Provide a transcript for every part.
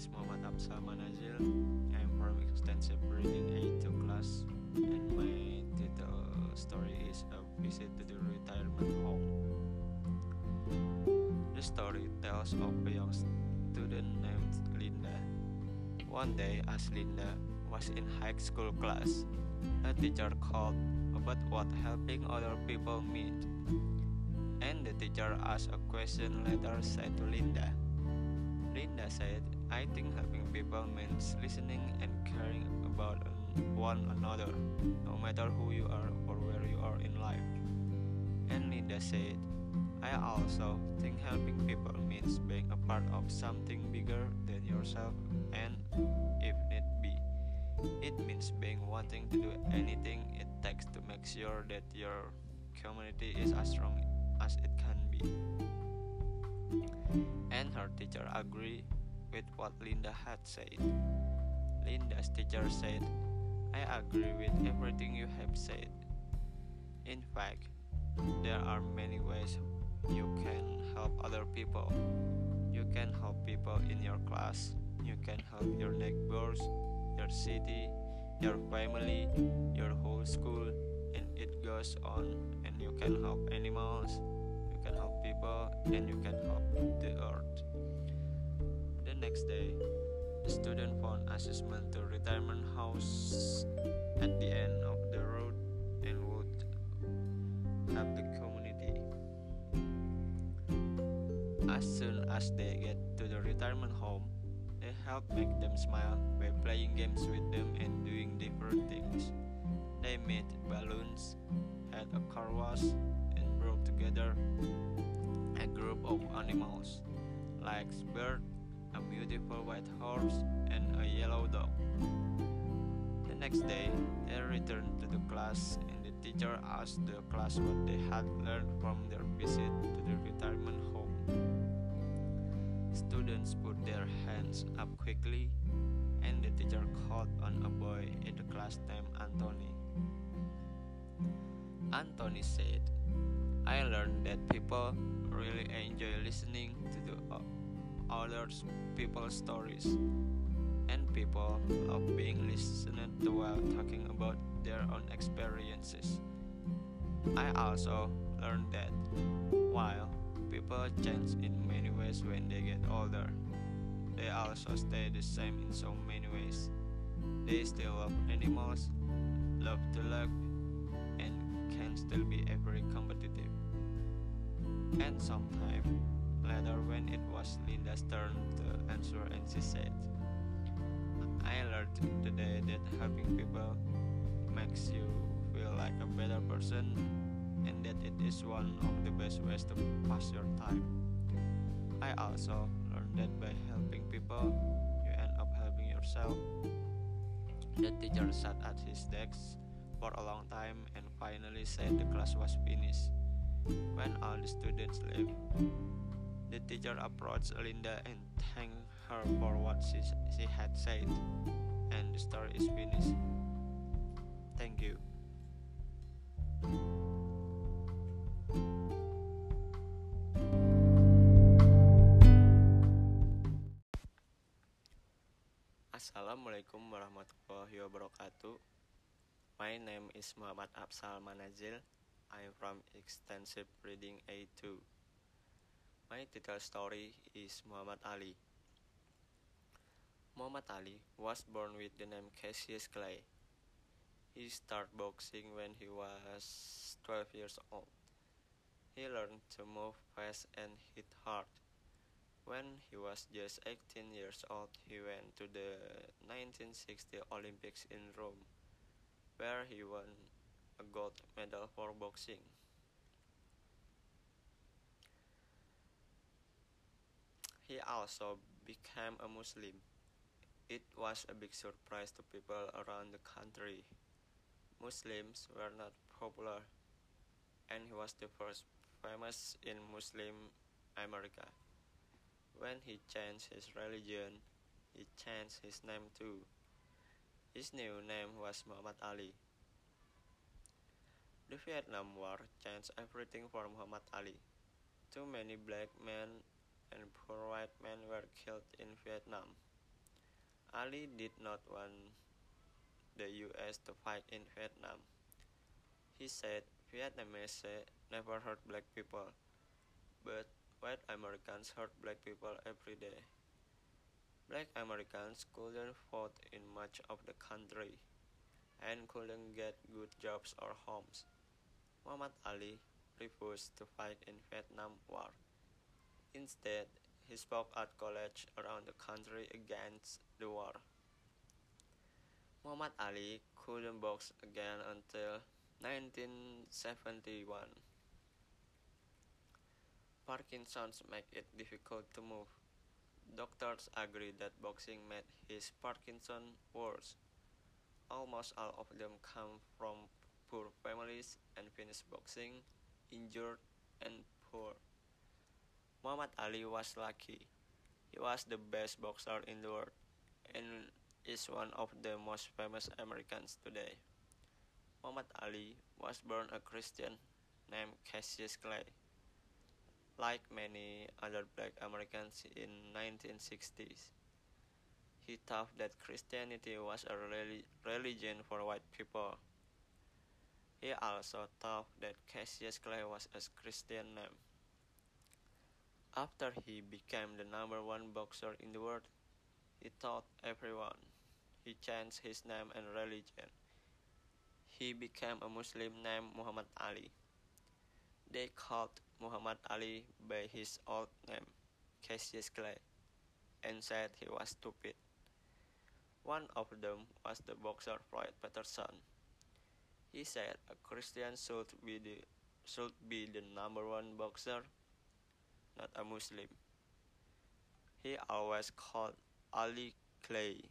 is Muhammad Absal Manazil. I am from Extensive Reading A2 class, and my title story is A Visit to the Retirement Home. The story tells of a young student named Linda. One day, as Linda was in high school class, a teacher called about what helping other people meant. And the teacher asked a question later said to Linda. Linda said, I think helping people means listening and caring about one another, no matter who you are or where you are in life. And Linda said, I also think helping people means being a part of something bigger than yourself and, if need be, it means being wanting to do anything it takes to make sure that your community is as strong as it can be. And her teacher agreed with what Linda had said. Linda's teacher said, I agree with everything you have said. In fact, there are many ways you can help other people. You can help people in your class, you can help your neighbors, your city, your family, your whole school, and it goes on. And you can help animals, you can help people, and you can help the earth. Next day, the student found assessment to retirement house at the end of the road and would help the community. As soon as they get to the retirement home, they help make them smile by playing games with them and doing different things. They made balloons, had a car wash, and brought together a group of animals like bird, a beautiful white horse, and a yellow dog. The next day, they returned to the class, and the teacher asked the class what they had learned from their visit to the retirement home. Students put their hands up quickly, and the teacher called on a boy in the class named Anthony. Anthony said, I learned that people really enjoy listening to the other people's stories, and people love being listened to while talking about their own experiences. I also learned that while people change in many ways when they get older, they also stay the same in so many ways. They still love animals, love to laugh, and can still be very competitive. And sometime when it was Linda's turn to answer, and she said, I learned today that helping people makes you feel like a better person and that it is one of the best ways to pass your time. I also learned that by helping people, you end up helping yourself. The teacher sat at his desk for a long time and finally said the class was finished. When all the students left, the teacher approached Linda and thanked her for what she, she had said. And the story is finished. Thank you. Assalamualaikum warahmatullahi wabarakatuh. My name is Muhammad Absal Manazil. I am from Extensive Reading A2. My title story is Muhammad Ali. Muhammad Ali was born with the name Cassius Clay. He started boxing when he was 12 years old. He learned to move fast and hit hard. When he was just 18 years old, he went to the 1960 Olympics in Rome, where he won a gold medal for boxing. He also became a Muslim. It was a big surprise to people around the country. Muslims were not popular, and he was the first famous in Muslim America. When he changed his religion, he changed his name too. His new name was Muhammad Ali. The Vietnam War changed everything for Muhammad Ali. Too many black men and poor white men were killed in Vietnam. Ali did not want the US to fight in Vietnam. He said Vietnamese never hurt black people, but white Americans hurt black people every day. Black Americans couldn't vote in much of the country and couldn't get good jobs or homes. Muhammad Ali refused to fight in Vietnam War. Instead, he spoke at college around the country against the war. Muhammad Ali couldn't box again until 1971. Parkinson's make it difficult to move. Doctors agree that boxing made his Parkinson worse. Almost all of them come from poor families and finished boxing, injured and poor. Muhammad Ali was lucky. He was the best boxer in the world and is one of the most famous Americans today. Muhammad Ali was born a Christian named Cassius Clay. Like many other black Americans in 1960s, he thought that Christianity was a religion for white people. He also thought that Cassius Clay was a Christian name. After he became the number one boxer in the world, he taught everyone. He changed his name and religion. He became a Muslim named Muhammad Ali. They called Muhammad Ali by his old name, Cassius Clay, and said he was stupid. One of them was the boxer Floyd Patterson. He said a Christian should be the, should be the number one boxer not a Muslim. He always called Ali Clay.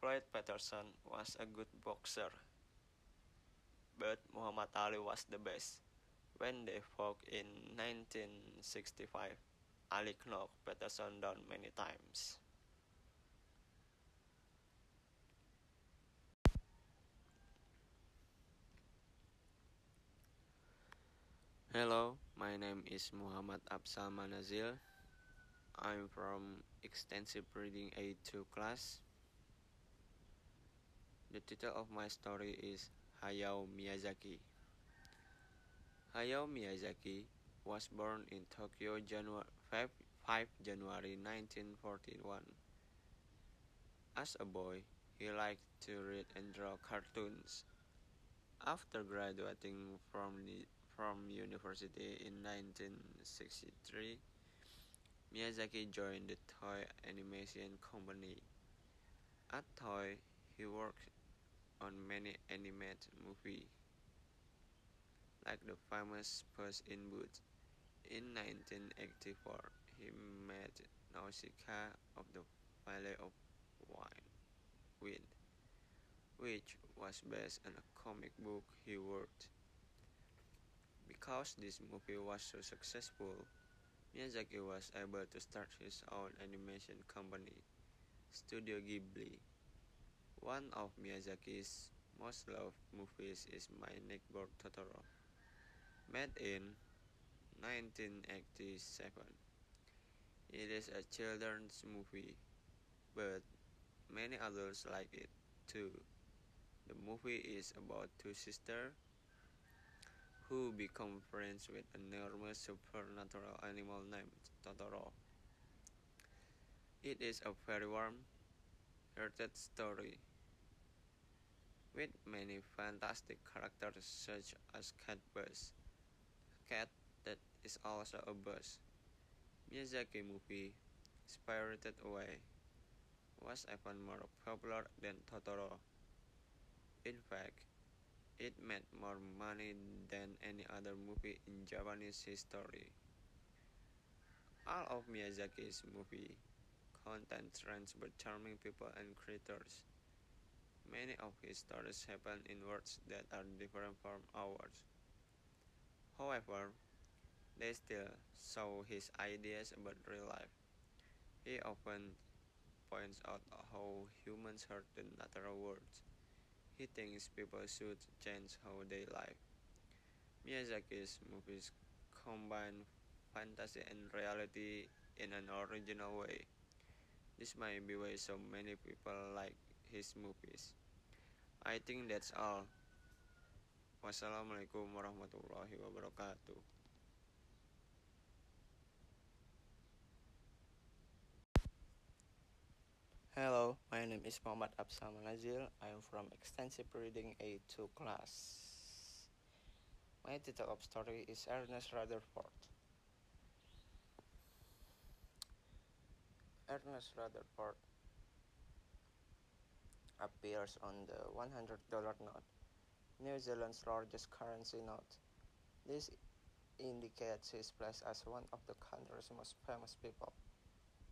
Floyd Patterson was a good boxer, but Muhammad Ali was the best. When they fought in 1965, Ali knocked Patterson down many times. Hello, my name is Muhammad Absal Manazil. I'm from Extensive Reading A2 class. The title of my story is Hayao Miyazaki. Hayao Miyazaki was born in Tokyo January 5, 5 January 1941. As a boy, he liked to read and draw cartoons. After graduating from the from university in 1963, Miyazaki joined the Toei Animation Company. At Toei, he worked on many animated movies, like the famous Puss in Boots. In 1984, he made Nausicaa of the Valley of Wind, which was based on a comic book he wrote. Because this movie was so successful, Miyazaki was able to start his own animation company, Studio Ghibli. One of Miyazaki's most loved movies is My Neighbor Totoro, made in 1987. It is a children's movie, but many others like it too. The movie is about two sisters who become friends with an enormous supernatural animal named Totoro. It is a very warm hearted story with many fantastic characters such as Cat Buzz, a cat that is also a buzz. Miyazaki movie Spirited Away was even more popular than Totoro. In fact, it made more money than any other movie in Japanese history. All of Miyazaki's movie contain strange but charming people and creatures. Many of his stories happen in worlds that are different from ours. However, they still show his ideas about real life. He often points out how humans hurt the natural world he thinks people should change how they live. Miyazaki's movies combine fantasy and reality in an original way. This might be why so many people like his movies. I think that's all. Wassalamualaikum warahmatullahi wabarakatuh. Hello, my name is Muhammad Absam Nazil. I am from Extensive Reading A2 class. My title of story is Ernest Rutherford. Ernest Rutherford appears on the $100 note, New Zealand's largest currency note. This indicates his place as one of the country's most famous people.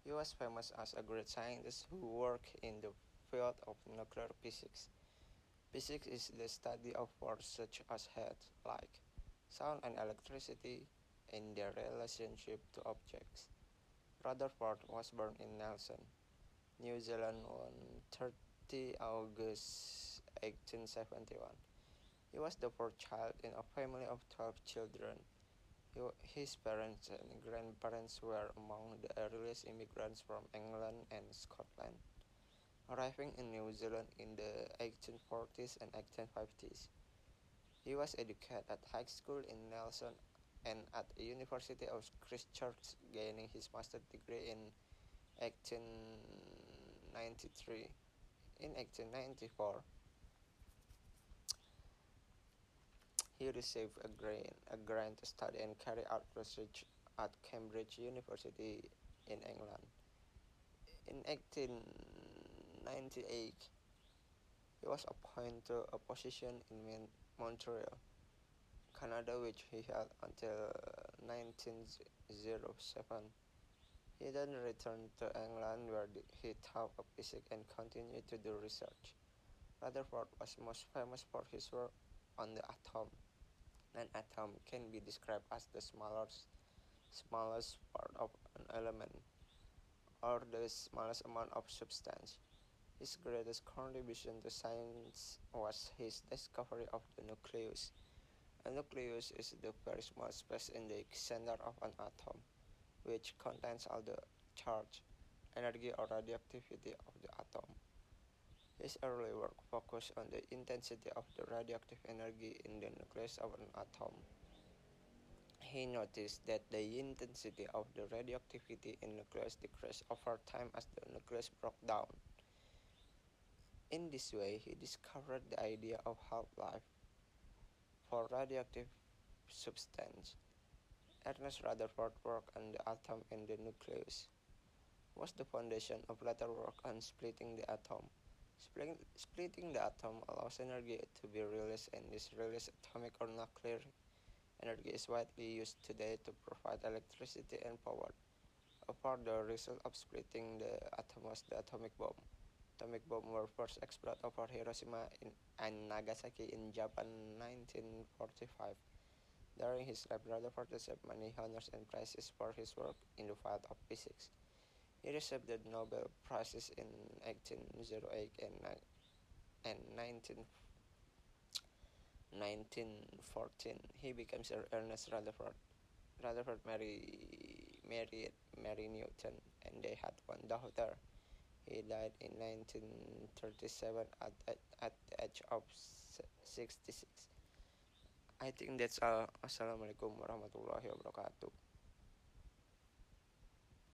He was famous as a great scientist who worked in the field of nuclear physics. Physics is the study of forces such as heat, light, sound, and electricity and their relationship to objects. Rutherford was born in Nelson, New Zealand on 30 August 1871. He was the fourth child in a family of 12 children. His parents and grandparents were among the earliest immigrants from England and Scotland, arriving in New Zealand in the 1840s and 1850s. He was educated at high school in Nelson and at the University of Christchurch, gaining his master's degree in 1893. In 1894, He received a grant, a grant to study and carry out research at Cambridge University in England. In 1898, he was appointed to a position in Montreal, Canada, which he held until 1907. He then returned to England where he taught physics and continued to do research. Rutherford was most famous for his work on the atom. An atom can be described as the smallest, smallest part of an element or the smallest amount of substance. His greatest contribution to science was his discovery of the nucleus. A nucleus is the very small space in the center of an atom, which contains all the charge, energy, or radioactivity of the atom. His early work focused on the intensity of the radioactive energy in the nucleus of an atom. He noticed that the intensity of the radioactivity in the nucleus decreased over time as the nucleus broke down. In this way, he discovered the idea of half-life for radioactive substance. Ernest Rutherford work on the atom and the nucleus was the foundation of later work on splitting the atom. Splitting the atom allows energy to be released and this released atomic or nuclear energy is widely used today to provide electricity and power. A the result of splitting the atom was the atomic bomb. Atomic bomb were first exploded over Hiroshima and Nagasaki in Japan 1945. During his life, Rutherford received many honors and prizes for his work in the field of physics. He received the Nobel Prizes in 1808 and, and 19, 1914. He became Sir Ernest Rutherford. Rutherford married, married Mary Newton and they had one daughter. He died in 1937 at, at, at the age of 66. I think that's all. Assalamualaikum warahmatullahi wabarakatuh.